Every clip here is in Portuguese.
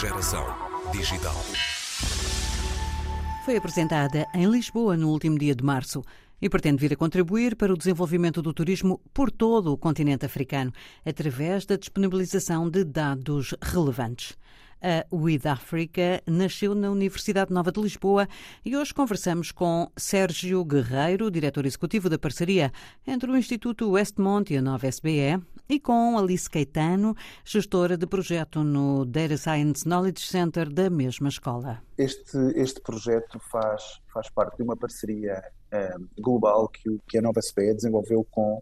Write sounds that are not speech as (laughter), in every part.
Geração Digital. Foi apresentada em Lisboa no último dia de março e pretende vir a contribuir para o desenvolvimento do turismo por todo o continente africano, através da disponibilização de dados relevantes. A WID Africa nasceu na Universidade Nova de Lisboa e hoje conversamos com Sérgio Guerreiro, diretor executivo da parceria entre o Instituto Westmont e a Nova SBE, e com Alice Caetano, gestora de projeto no Data Science Knowledge Center da mesma escola. Este, este projeto faz, faz parte de uma parceria um, global que, que a Nova SBE desenvolveu com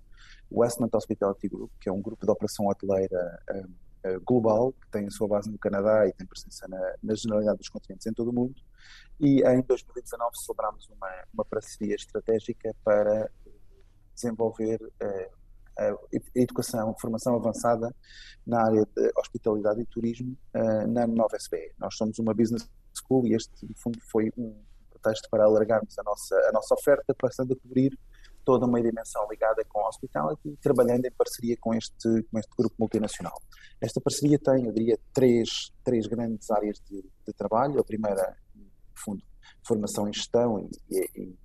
o Westmont Hospitality Group, que é um grupo de operação hoteleira um, eh, global, que tem a sua base no Canadá e tem presença na, na generalidade dos continentes em todo o mundo. E em 2019 celebramos uma, uma parceria estratégica para desenvolver uh, educação, formação avançada na área de hospitalidade e turismo uh, na Nova SBE. Nós somos uma business school e este, no fundo, foi um pretexto para alargarmos a nossa, a nossa oferta, passando a cobrir toda uma dimensão ligada com a hospitality, trabalhando em parceria com este, com este grupo multinacional. Esta parceria tem, eu diria, três, três grandes áreas de, de trabalho. A primeira, no fundo, formação em gestão e, e, e, e,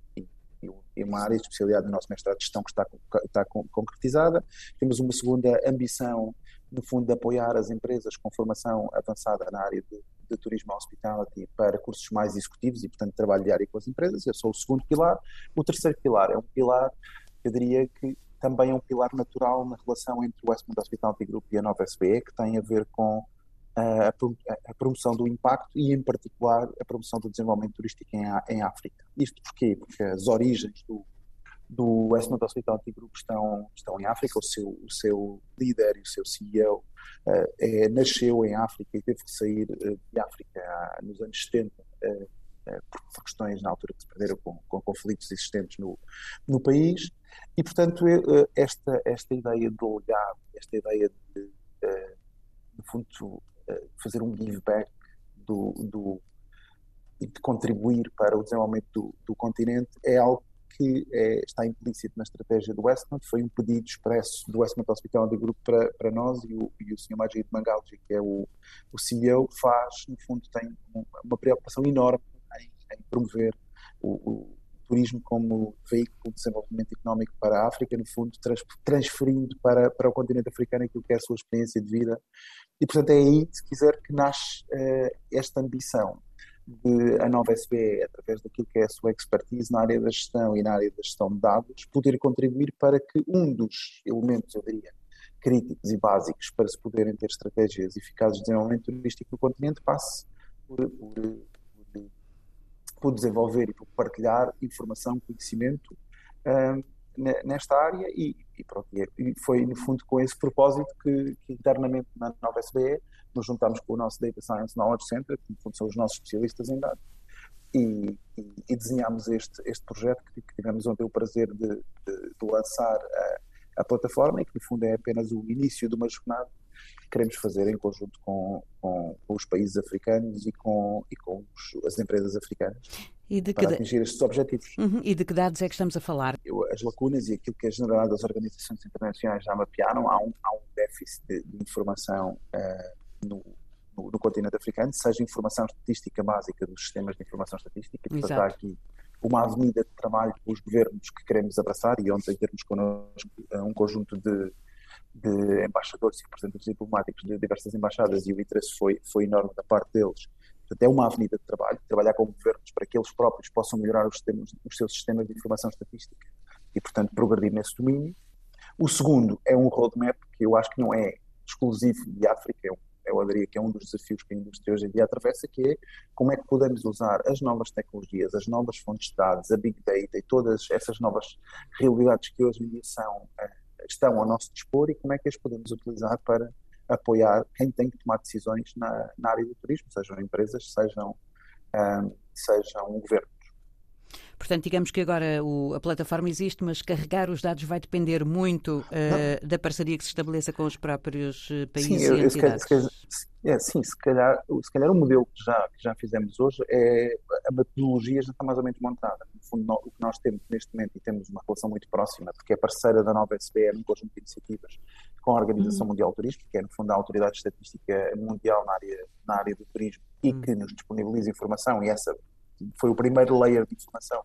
uma área de especialidade do nosso mestrado de gestão que está, está concretizada. Temos uma segunda ambição, no fundo, de apoiar as empresas com formação avançada na área de, de turismo hospitality para cursos mais executivos e, portanto, trabalho diário com as empresas. Eu sou o segundo pilar. O terceiro pilar é um pilar, eu diria que também é um pilar natural na relação entre o Westmont Hospitality Group e a nova SBE, que tem a ver com a, promoção do impacto e, em particular, a promoção do desenvolvimento turístico em, em África. Isto porquê? Porque as origens do, do Westmont Hospitality Group estão, estão em África, o seu, o seu líder e o seu CEO uh, é, nasceu em África e teve que sair uh, de África nos anos 70 uh, por, por, questões na altura que se perderam com, com conflitos existentes no, no país e portanto esta, esta ideia de legado, esta ideia de, no fundo, fazer um give back do, do, e de contribuir para o desenvolvimento do, do continente é algo que é, está implícito na estratégia do Westmont, foi um pedido expresso do Westmont Hospitality Group para, para nós e o, e o Sr. Majid Mangalji, que é o, o CEO, faz, no fundo, tem uma preocupação enorme em, em promover o, o, turismo como veículo de desenvolvimento económico para a África, no fundo, trans, transferindo para, para o continente africano aquilo que é a sua experiência de vida. E, portanto, é aí, se quiser, que nasce uh, esta ambição de a nova SBE, através daquilo que é a sua expertise na área da gestão e na área da gestão de dados, poder contribuir para que um dos elementos, eu diria, críticos e básicos para se poderem ter estratégias eficazes de desenvolvimento turístico no continente passe por, por, por, desenvolver e por partilhar informação, conhecimento um, nesta área e, e, pronto, e foi no fundo com esse propósito que, que internamente na nova SBE nos juntamos com o nosso Data Science Knowledge Center, que são os nossos especialistas em dados, e, e, e desenhámos este, este projeto que, que, tivemos ontem o prazer de, de, de lançar a, a, plataforma e que no fundo é apenas o início de uma jornada que queremos fazer em conjunto com, com, os países africanos e com, e com os, as empresas africanas. E de para atingir estes objetivos. Uhum. E de que dados é que estamos a falar? As lacunas e aquilo que a generalidade das organizações internacionais já mapearam, há um, há um déficit de, de informação uh, no, no, no, continente africano, seja informação estatística básica dos sistemas de informação estatística, portanto há aqui uma avenida de trabalho com os governos que queremos abraçar e ontem termos connosco eh, um conjunto de, de embaixadores e representantes diplomáticos de diversas embaixadas e o interesse foi, foi enorme da parte deles. Portanto, é uma avenida de trabalho, trabalhar com governos para que eles próprios possam melhorar os, sistemas, os seus sistemas de informação estatística e, portanto, progredir nesse domínio. O segundo é um roadmap que eu acho que não é exclusivo de África, é um eu diria que é um dos desafios que a indústria hoje em dia atravessa, que é como é que podemos usar as novas tecnologias, as novas fontes de dados, a Big Data e todas essas novas realidades que hoje em dia são, eh, estão ao nosso dispor e como é que as podemos utilizar para apoiar quem tem que tomar decisões na, na área do turismo, sejam empresas, sejam, um, ehm, sejam governos. Portanto, digamos que agora o, a plataforma existe, mas carregar os dados vai depender muito uh, da parceria que se estabeleça com os próprios eh, países sim, e entidades. Se calhar, é, sim, se calhar, se calhar o modelo que já, que já fizemos hoje é a metodologia já está mais ou menos montada. No fundo, o que nós temos neste momento e temos uma relação muito próxima, porque é parceira da nova SBE num conjunto de iniciativas com a Organização uhum. Mundial do Turismo, que é no fundo a autoridade estatística mundial na área, na área do turismo e uhum. que nos disponibiliza informação e essa foi o primeiro layer de informação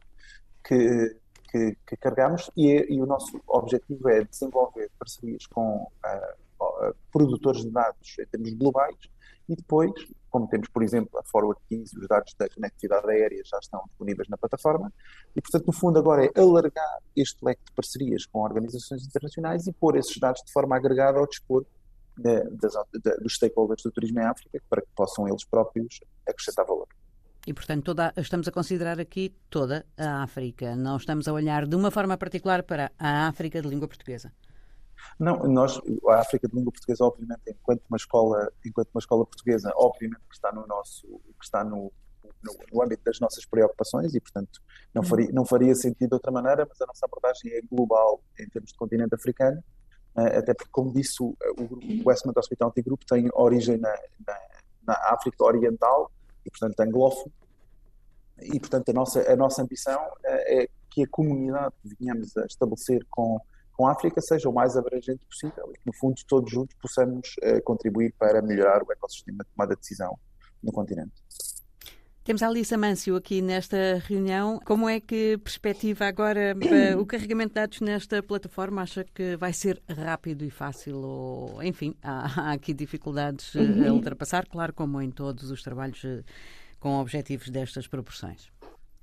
que, que, que carregamos e, e, o nosso objetivo é desenvolver parcerias com uh, produtores de dados em termos globais e depois, como temos, por exemplo, a Forward 15, os dados da conectividade aérea já estão disponíveis na plataforma, e, portanto, no fundo, agora é alargar este leque de parcerias com organizações internacionais e pôr esses dados de forma agregada ao dispor de, das, dos stakeholders do turismo em África, para que possam eles próprios acrescentar valor. E, portanto, toda, estamos a considerar aqui toda a África. Não estamos a olhar de uma forma particular para a África de língua portuguesa. Não, nós, a África de língua portuguesa, obviamente, enquanto uma escola, enquanto uma escola portuguesa, obviamente que está no nosso, que está no, no, no âmbito das nossas preocupações e, portanto, não faria, não faria sentido de outra maneira, mas a nossa abordagem é global em termos de continente africano, eh, até porque, como disse, o, o Westman Hospitality Group tem origem na, na, na África Oriental e, portanto, anglófono, e, portanto, a nossa, a nossa ambição eh, é que a comunidade que venhamos a estabelecer com com a África seja o mais abrangente possível e que, no fundo, todos juntos possamos uh, contribuir para melhorar o ecossistema de tomada de decisão no continente. Temos a Alissa Mâncio aqui nesta reunião. Como é que perspectiva agora eh, o carregamento de dados nesta plataforma? Acha que vai ser rápido e fácil? Ou, enfim, há, há aqui dificuldades eh, a uhum. ultrapassar, claro, como em todos os trabalhos com objetivos destas proporções.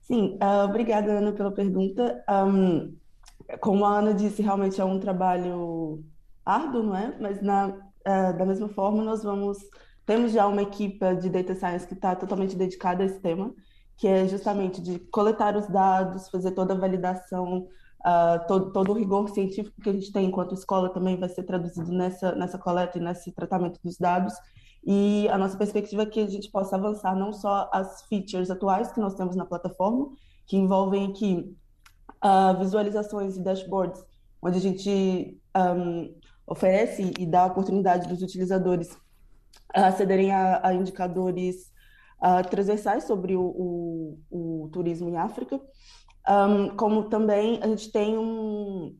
Sim, uh, obrigada, Ana, pela pergunta. Um, como a Ana disse, realmente é um trabalho árduo, não é? Mas na, uh, da mesma forma, nós vamos. Temos já uma equipe de data science que está totalmente dedicada a esse tema, que é justamente de coletar os dados, fazer toda a validação, uh, todo, todo o rigor científico que a gente tem enquanto escola também vai ser traduzido nessa, nessa coleta e nesse tratamento dos dados. E a nossa perspectiva é que a gente possa avançar não só as features atuais que nós temos na plataforma, que envolvem aqui uh, visualizações e dashboards, onde a gente um, oferece e dá a oportunidade dos utilizadores acederem a, a indicadores uh, transversais sobre o, o, o, turismo em África, um, como também a gente tem um,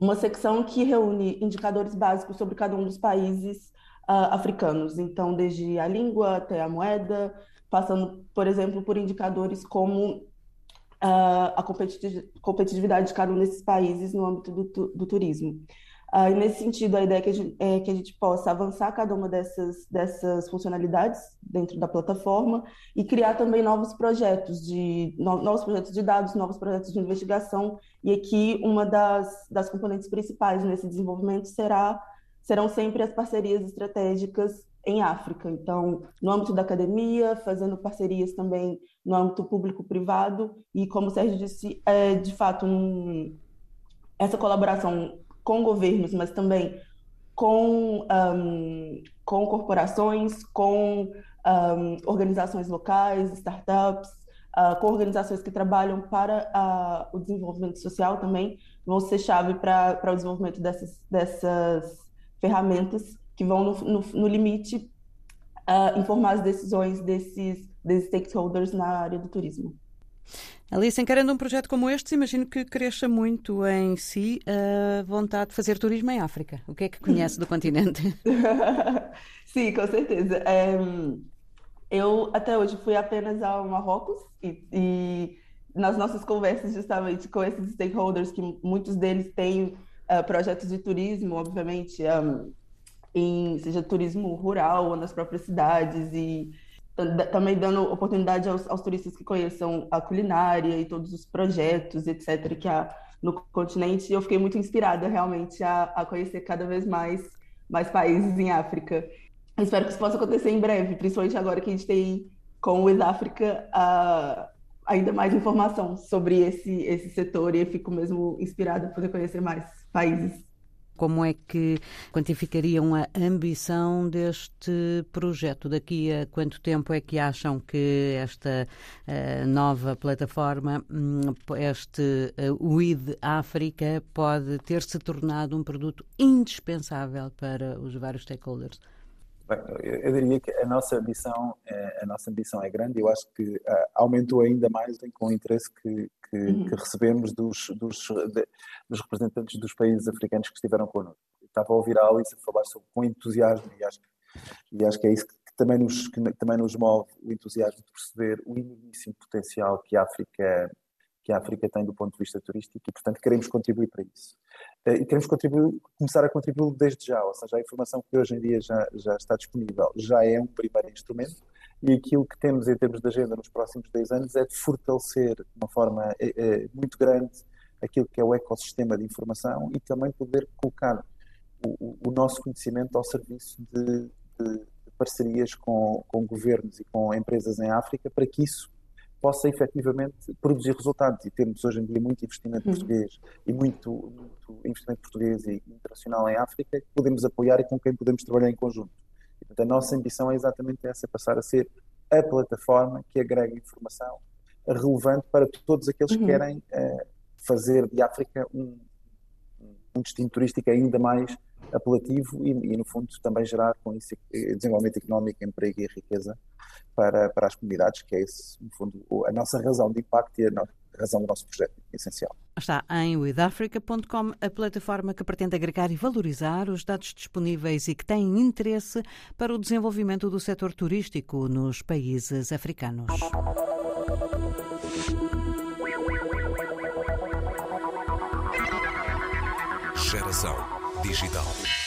uma secção que reúne indicadores básicos sobre cada um dos países uh, africanos, então desde a língua até a moeda, passando, por exemplo, por indicadores como uh, a competitividade de cada um desses países no âmbito do, do turismo. Uh, e nesse sentido, a ideia é que a, gente, é que a gente possa avançar cada uma dessas, dessas funcionalidades dentro da plataforma e criar também novos projetos de no, novos projetos de dados, novos projetos de investigação. E aqui uma das, das componentes principais nesse desenvolvimento será serão sempre as parcerias estratégicas em África. Então, no âmbito da academia, fazendo parcerias também no âmbito público-privado e, como o Sérgio disse, é de fato um, essa colaboração com governos, mas também com, um, com corporações, com um, organizações locais, startups, uh, com organizações que trabalham para uh, o desenvolvimento social também, vão ser chave para o desenvolvimento dessas, dessas ferramentas que vão, no, no, no limite, uh, informar as decisões desses, desses stakeholders na área do turismo. Alice, encarando um projeto como este, imagino que cresça muito em si a vontade de fazer turismo em África. O que é que conhece do continente? (laughs) Sim, com certeza. É, eu até hoje fui apenas ao Marrocos e, e, nas nossas conversas justamente com esses stakeholders, que muitos deles têm uh, projetos de turismo, obviamente, um, em seja turismo rural ou nas próprias cidades e também dando oportunidade aos, aos, turistas que conheçam a culinária e todos os projetos, etc., que há no continente. E eu fiquei muito inspirada realmente a, a conhecer cada vez mais, mais países em África. Espero que isso possa acontecer em breve, principalmente agora que a gente tem com o West África ainda mais informação sobre esse, esse setor e eu fico mesmo inspirada a poder conhecer mais países. Como é que quantificariam a ambição deste projeto? Daqui a quanto tempo é que acham que esta uh, nova plataforma, hum, este uh, WID África, pode ter se tornado um produto indispensável para os vários stakeholders? Eu diria que a nossa ambição, é, a nossa ambição é grande. Eu acho que uh, aumentou ainda mais com o interesse que, que, uhum. que recebemos dos, dos, de, dos, representantes dos países africanos que estiveram connosco. estava a ouvir a Alice falar sobre, com entusiasmo e acho, e acho que é isso que, que também, nos, que também nos move, o entusiasmo de perceber o enormíssimo potencial que a África que a África tem do ponto de vista turístico e, portanto, queremos contribuir para isso. Eh, e queremos começar a contribuir desde já, ou seja, a informação que hoje em dia já, já está disponível já é um primeiro instrumento e aquilo que temos em termos de agenda nos próximos 10 anos é de fortalecer de uma forma é, é, muito grande aquilo que é o ecossistema de informação e também poder colocar o, o nosso conhecimento ao serviço de, de parcerias com, com governos e com empresas em África para que isso possa efetivamente produzir resultados. E temos hoje em dia muito investimento uhum. português e muito, muito, investimento português e internacional em África que podemos apoiar e com quem podemos trabalhar em conjunto. E, portanto, a nossa ambição é exatamente essa, passar a ser a plataforma que agrega informação relevante para todos aqueles uhum. que querem uh, fazer de África um, um destino turístico ainda mais apelativo e, e, no fundo, também gerar com isso desenvolvimento económico, emprego e riqueza para, para as comunidades, que é esse, no fundo, a nossa razão de impacto e a nossa razão do nosso projeto essencial. Está em withafrica.com, a plataforma que pretende agregar e valorizar os dados disponíveis e que tem interesse para o desenvolvimento do setor turístico nos países africanos. Geração Digital.